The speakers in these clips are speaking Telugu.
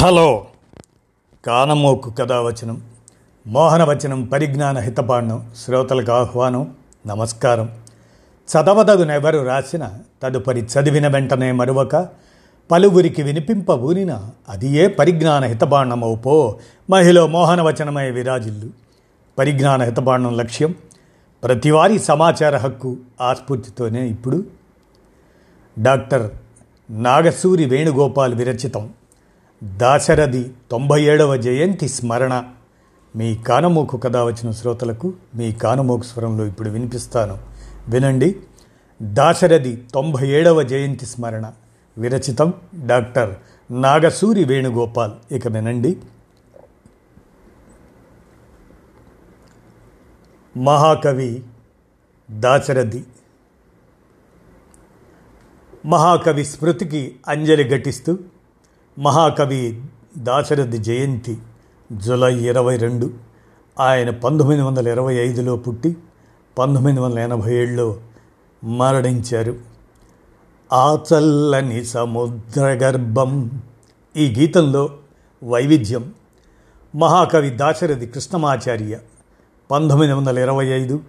హలో. కానమోకు కథావచనం మోహనవచనం పరిజ్ఞాన హితపాండం శ్రోతలకు ఆహ్వానం నమస్కారం. చదవదగునెవరు రాసిన తదుపరి చదివిన వెంటనే మరువక పలువురికి వినిపింపబూనిన అది ఏ పరిజ్ఞాన హితబాండమో పో మహిళ మోహనవచనమై విరాజిల్లు. పరిజ్ఞాన హితబాండం లక్ష్యం ప్రతివారీ సమాచార హక్కు ఆస్ఫూర్తితోనే ఇప్పుడు. డాక్టర్ నాగసూరి వేణుగోపాల్ విరచితం. దాశరథి తొంభై ఏడవ జయంతి స్మరణ. మీ కానమోకు కథ వచ్చిన శ్రోతలకు మీ కానమోకు స్వరంలో ఇప్పుడు వినిపిస్తాను. వినండి. దాశరథి తొంభై ఏడవ జయంతి స్మరణ. విరచితం డాక్టర్ నాగసూరి వేణుగోపాల్. ఇక వినండి. మహాకవి దాశరథి. మహాకవి స్మృతికి అంజలి ఘటిస్తూ మహాకవి దాశరథి జయంతి జూలై ఇరవై రెండు. ఆయన పంతొమ్మిది వందల ఇరవై ఐదులో పుట్టి పంతొమ్మిది వందల ఎనభై ఏడులో మరణించారు. ఆ చల్లని సముద్రగర్భం ఈ గీతంలో వైవిధ్యం. మహాకవి దాశరథి కృష్ణమాచార్య పంతొమ్మిది వందల ఇరవై ఐదు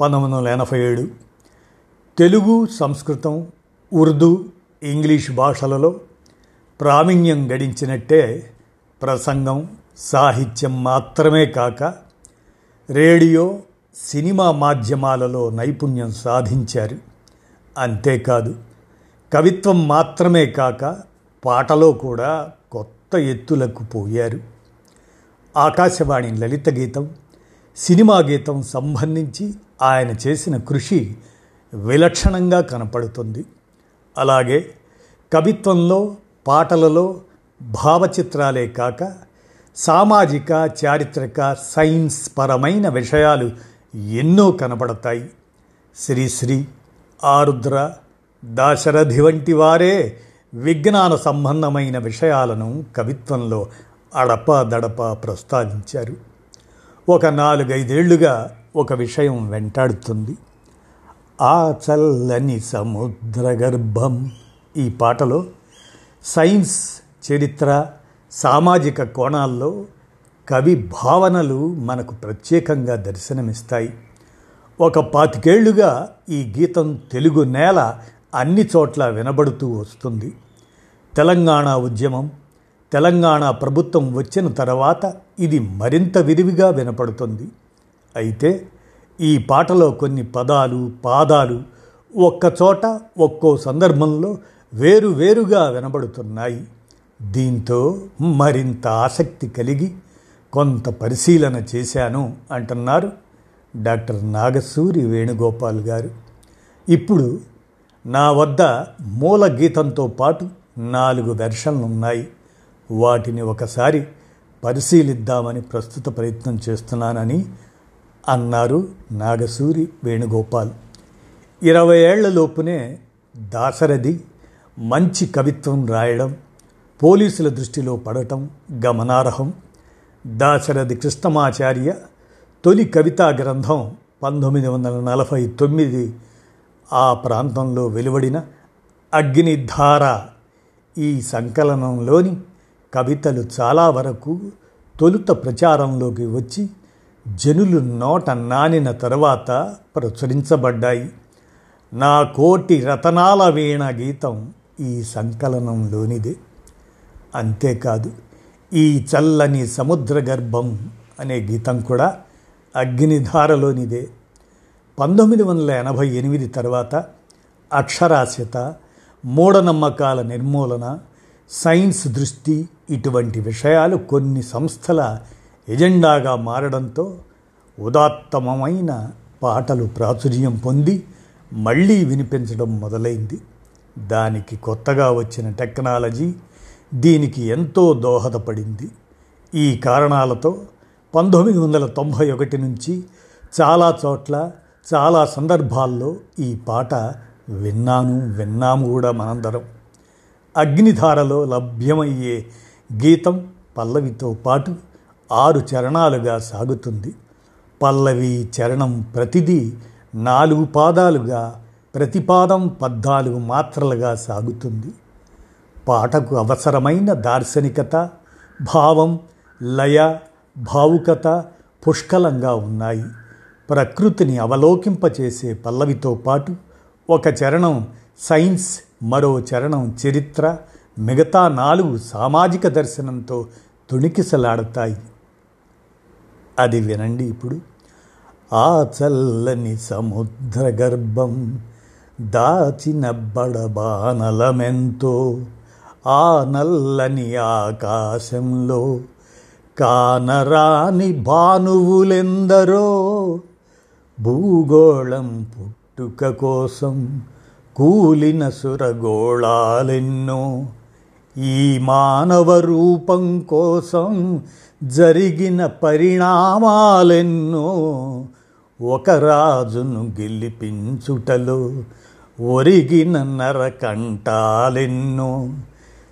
పంతొమ్మిది వందల ఎనభై ఏడు. తెలుగు సంస్కృతం ఉర్దూ ఇంగ్లీష్ భాషలలో ప్రావీణ్యం గడించినట్టే ప్రసంగం సాహిత్యం మాత్రమే కాక రేడియో సినిమా మాధ్యమాలలో నైపుణ్యం సాధించారు. అంతేకాదు కవిత్వం మాత్రమే కాక పాటలో కూడా కొత్త ఎత్తులకు పోయారు. ఆకాశవాణి లలిత గీతం సినిమా గీతం సంబంధించి ఆయన చేసిన కృషి విలక్షణంగా కనపడుతుంది. అలాగే కవిత్వంలో పాటలలో భావచిత్రాలే కాక సామాజిక చారిత్రక సైన్స్ పరమైన విషయాలు ఎన్నో కనపడతాయి శ్రీశ్రీ ఆరుద్ర దాశరథి వంటి వారే విజ్ఞాన సంబంధమైన విషయాలను కవిత్వంలో అడపదడప ప్రస్తావించారు. ఒక నాలుగైదేళ్ళుగా ఒక విషయం వెంటాడుతుంది. ఆ చల్లని సముద్ర గర్భం ఈ పాటలో సైన్స్ చరిత్ర సామాజిక కోణాల్లో కవి భావనలు మనకు ప్రత్యేకంగా దర్శనమిస్తాయి. ఒక పాతికేళ్ళుగా ఈ గీతం తెలుగు నేల అన్ని చోట్ల వినబడుతూ వస్తుంది. తెలంగాణ ఉద్యమం తెలంగాణ ప్రభుత్వం వచ్చిన తర్వాత ఇది మరింత విరివిగా వినపడుతుంది. అయితే ఈ పాటలో కొన్ని పదాలు పాదాలు ఒక్కచోట ఒక్కో సందర్భంలో వేరు వేరుగా వినబడుతున్నాయి. దీంతో మరింత ఆసక్తి కలిగి కొంత పరిశీలన చేశాను అంటున్నారు డాక్టర్ నాగసూరి వేణుగోపాల్ గారు. ఇప్పుడు నా వద్ద మూల గీతంతో పాటు నాలుగు వెర్షన్లు ఉన్నాయి వాటిని ఒకసారి పరిశీలిద్దామని ప్రస్తుత ప్రయత్నం చేస్తున్నానని అన్నారు నాగసూరి వేణుగోపాల్. ఇరవై ఏళ్ళలోపునే దాశరథి మంచి కవిత్వం రాయడం పోలీసుల దృష్టిలో పడటం గమనార్హం. దాశరథి కృష్ణమాచార్య తొలి కవితా గ్రంథం పంతొమ్మిది వందల నలభై తొమ్మిది ఆ ప్రాంతంలో వెలువడిన అగ్నిధార ఈ సంకలనంలోని కవితలు చాలా వరకు తొలుత ప్రచారంలోకి వచ్చి జనులు నోట నానిన తర్వాత ప్రచురించబడ్డాయి. నా కోటి రతనాల వీణ గీతం ఈ సంకలనంలోనిదే అంతేకాదు ఈ చల్లని సముద్ర గర్భం అనే గీతం కూడా అగ్నిధారలోనిదే. పంతొమ్మిది వందల ఎనభై ఎనిమిది తర్వాత అక్షరాస్యత మూఢనమ్మకాల నిర్మూలన సైన్స్ దృష్టి ఇటువంటి విషయాలు కొన్ని సంస్థల ఎజెండాగా మారడంతో ఉదాత్తమమైన పాటలు ప్రాచుర్యం పొంది మళ్ళీ వినిపించడం మొదలైంది. దానికి కొత్తగా వచ్చిన టెక్నాలజీ దీనికి ఎంతో దోహదపడింది. ఈ కారణాలతో పంతొమ్మిది వందల తొంభై ఒకటి నుంచి చాలా చోట్ల చాలా సందర్భాల్లో ఈ పాట విన్నాను విన్నాము కూడా మనందరం. అగ్నిధారలో లభ్యమయ్యే గీతం పల్లవితో పాటు ఆరు చరణాలుగా సాగుతుంది. పల్లవి చరణం ప్రతిదీ నాలుగు పాదాలుగా ప్రతిపాదం పద్నాలుగు మాత్రలుగా సాగుతుంది. పాటకు అవసరమైన దార్శనికత భావం లయ భావుకత పుష్కలంగా ఉన్నాయి. ప్రకృతిని అవలోకింపచేసే పల్లవితో పాటు ఒక చరణం సైన్స్ మరో చరణం చరిత్ర మిగతా నాలుగు సామాజిక దర్శనంతో తుణికిసలాడతాయి. అది వినండి ఇప్పుడు. ఆ చల్లని సముద్ర గర్భం దాచిన బడబానలమెంతో ఆ నల్లని ఆకాశంలో కానరాని భానువులెందరో భూగోళం పుట్టుక కోసం కూలిన సురగోళాలెన్నో ఈ మానవ రూపం కోసం జరిగిన పరిణామాలెన్నో ఒక రాజును గెలిపించుటలో ఒరిగిన నరకంటాలెన్నో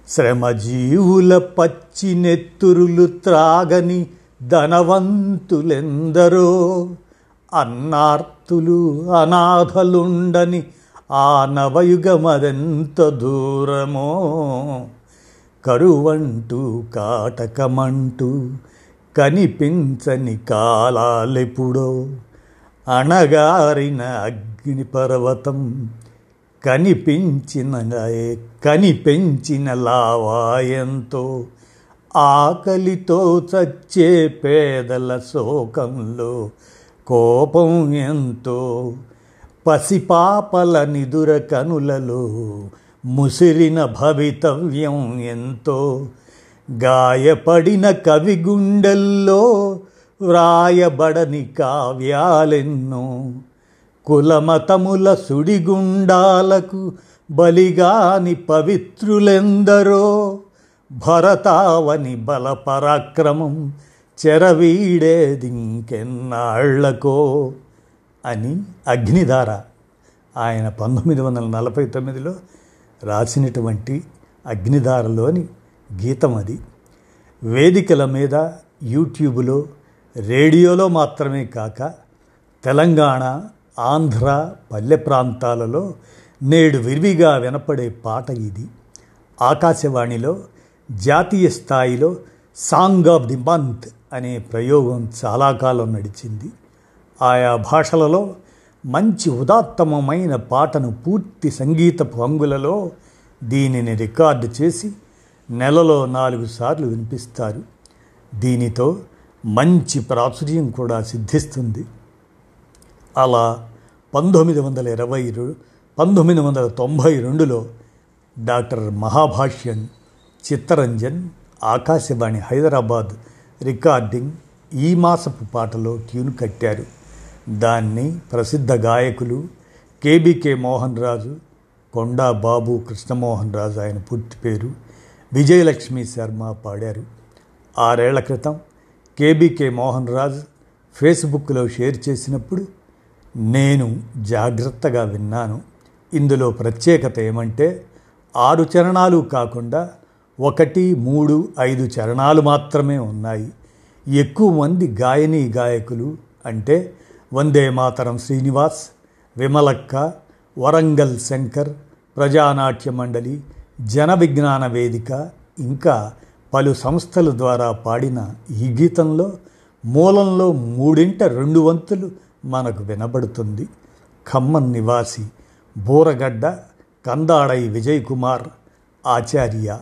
శ్రమజీవుల పచ్చి నెత్తురులు త్రాగని ధనవంతులెందరో అన్నార్తులు అనాథలుండని ఆ నవయుగమదెంత దూరమో కరువంటూ కాటకమంటూ కనిపించని కాలాలెప్పుడో అణగారిన అగ్నిపర్వతం కనిపించిన కనిపెంచిన లావాయంతో ఆకలితో చచ్చే పేదల శోకంలో కోపం ఎంతో. పసిపాపల నిదుర కనులలో ముసిరిన భవితవ్యం ఎంతో. గాయపడిన కవి గుండెల్లో వ్రాయబడని కావ్యాలెన్నో కులమతముల సుడిగుండాలకు బలిగాని పవిత్రులెందరో భరతావని బలపరాక్రమం చెరవీడేదింకెన్నాళ్ళకో అని అగ్నిధార ఆయన పంతొమ్మిది వందల నలభై తొమ్మిదిలో రాసినటువంటి అగ్నిధారలోని గీతం అది వేదికల మీద యూట్యూబ్లో రేడియోలో మాత్రమే కాక తెలంగాణ ఆంధ్ర పల్లె ప్రాంతాలలో నేడు విరివిగా వినపడే పాట ఇది. ఆకాశవాణిలో జాతీయ స్థాయిలో సాంగ్ ఆఫ్ ది మంత్ అనే ప్రయోగం చాలా కాలం నడిచింది. ఆయా భాషలలో మంచి ఉదాత్తమమైన పాటను పూర్తి సంగీతపు పంగులలో దీనిని రికార్డు చేసి నెలలో నాలుగు సార్లు వినిపిస్తారు. దీనితో మంచి ప్రాచుర్యం కూడా సిద్ధిస్తుంది. అలా పంతొమ్మిది వందల ఇరవై పంతొమ్మిది వందల తొంభై రెండులో డాక్టర్ మహాభాష్యన్ చిత్తరంజన్ ఆకాశవాణి హైదరాబాద్ రికార్డింగ్ ఈ మాసపు పాటలో ట్యూన్ కట్టారు. దాన్ని ప్రసిద్ధ గాయకులు కేబీకే మోహన్ రాజు కొండా బాబు కృష్ణమోహన్ రాజు ఆయన పూర్తి పేరు విజయలక్ష్మి శర్మ పాడారు. ఆరేళ్ళ క్రితం కేబీకే మోహన్ రాజ్ ఫేస్బుక్లో షేర్ చేసినప్పుడు నేను జాగ్రత్తగా విన్నాను. ఇందులో ప్రత్యేకత ఏమంటే ఆరు చరణాలు కాకుండా ఒకటి మూడు ఐదు చరణాలు మాత్రమే ఉన్నాయి. ఎక్కువ మంది గాయని గాయకులు అంటే వందే మాతరం శ్రీనివాస్ విమలక్క వరంగల్ శంకర్ ప్రజానాట్య మండలి జన విజ్ఞాన వేదిక ఇంకా పలు సంస్థల ద్వారా పాడిన ఈ గీతంలో మూలంలో మూడింట రెండు వంతులు మనకు వినబడుతుంది. ఖమ్మం నివాసి బూరగడ్డ కందాడై విజయ్ కుమార్ ఆచార్య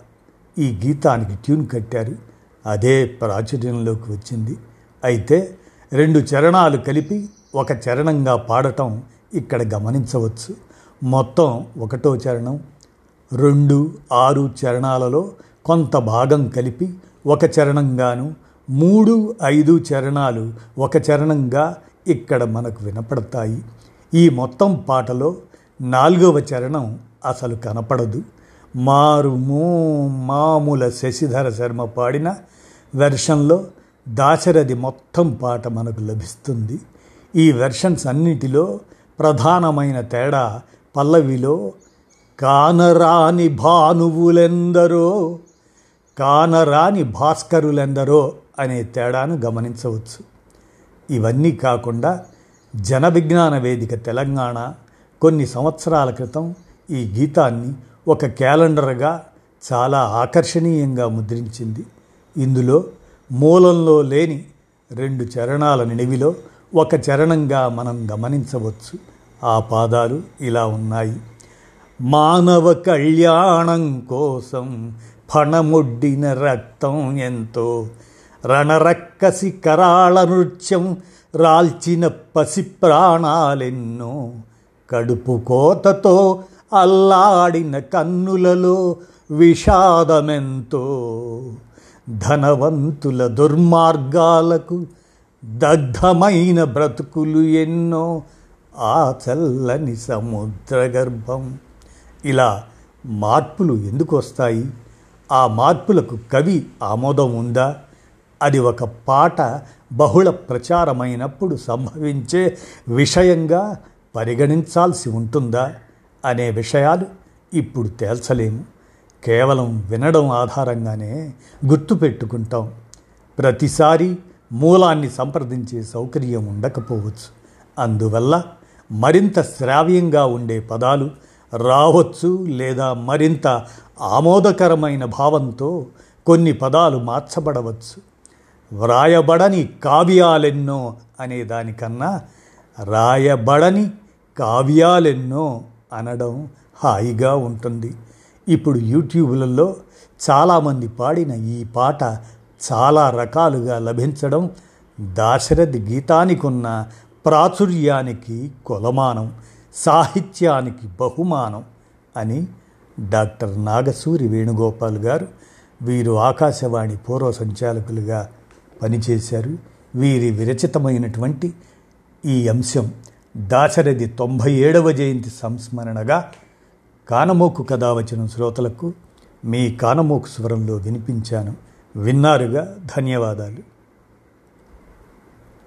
ఈ గీతానికి ట్యూన్ కట్టారు. అదే ప్రాచుర్యంలోకి వచ్చింది. అయితే రెండు చరణాలు కలిపి ఒక చరణంగా పాడటం ఇక్కడ గమనించవచ్చు. మొత్తం ఒకటో చరణం రెండు ఆరు చరణాలలో కొంత భాగం కలిపి ఒక చరణంగాను మూడు ఐదు చరణాలు ఒక చరణంగా ఇక్కడ మనకు వినపడతాయి. ఈ మొత్తం పాటలో నాలుగవ చరణం అసలు కనపడదు. మారుమూ మామూల శశిధర శర్మ పాడిన వెర్షన్లో దాశరథి మొత్తం పాట మనకు లభిస్తుంది. ఈ వెర్షన్స్ అన్నిటిలో ప్రధానమైన తేడా పల్లవిలో కానరాని భానువులెందరో కానరాని భాస్కరులెందరో అనే తేడాను గమనించవచ్చు. ఇవన్నీ కాకుండా జన విజ్ఞాన వేదిక తెలంగాణ కొన్ని సంవత్సరాల క్రితం ఈ గీతాన్ని ఒక క్యాలెండర్గా చాలా ఆకర్షణీయంగా ముద్రించింది. ఇందులో మూలంలో లేని రెండు చరణాల నిడివిలో ఒక చరణంగా మనం గమనించవచ్చు. ఆ పాదాలు ఇలా ఉన్నాయి. మానవ కళ్యాణం కోసం ఫణముడ్డిన రక్తం ఎంతో. రణరక్కసి కరాళ నృత్యం రాల్చిన పసి ప్రాణాలెన్నో కడుపు కోతతో అల్లాడిన కన్నులలో విషాదమెంతో. ధనవంతుల దుర్మార్గాలకు దగ్ధమైన బ్రతుకులు ఎన్నో. ఆ చల్లని సముద్ర గర్భం ఇలా మార్పులు ఎందుకు వస్తాయి ఆ మార్పులకు కవి ఆమోదం ఉందా? అది ఒక పాట బహుళ ప్రచారమైనప్పుడు సంభవించే విషయంగా పరిగణించాల్సి ఉంటుందా అనే విషయాలు ఇప్పుడు తేల్చలేము. కేవలం వినడం ఆధారంగానే గుర్తుపెట్టుకుంటాం ప్రతిసారి మూలాన్ని సంప్రదించే సౌకర్యం ఉండకపోవచ్చు. అందువల్ల మరింత శ్రావ్యంగా ఉండే పదాలు రావచ్చు లేదా మరింత ఆమోదకరమైన భావంతో కొన్ని పదాలు మార్చబడవచ్చు. వ్రాయబడని కావ్యాలెన్నో అనే దానికన్నా రాయబడని కావ్యాలెన్నో అనడం హాయిగా ఉంటుంది. ఇప్పుడు యూట్యూబ్లలో చాలామంది పాడిన ఈ పాట చాలా రకాలుగా లభించడం దాశరథి గీతానికి ఉన్న ప్రాచుర్యానికి కొలమానం. సాహిత్యానికి బహుమానం అని డాక్టర్ నాగసూరి వేణుగోపాల్ గారు వీరు ఆకాశవాణి పూర్వ సంచాలకులుగా పనిచేశారు. వీరి విరచితమైనటువంటి ఈ అంశం దాశరథి తొంభై ఏడవ జయంతి సంస్మరణగా కానమోకు కథ వచ్చిన శ్రోతలకు మీ కానమోకు స్వరంలో వినిపించాను. విన్నారుగా? ధన్యవాదాలు.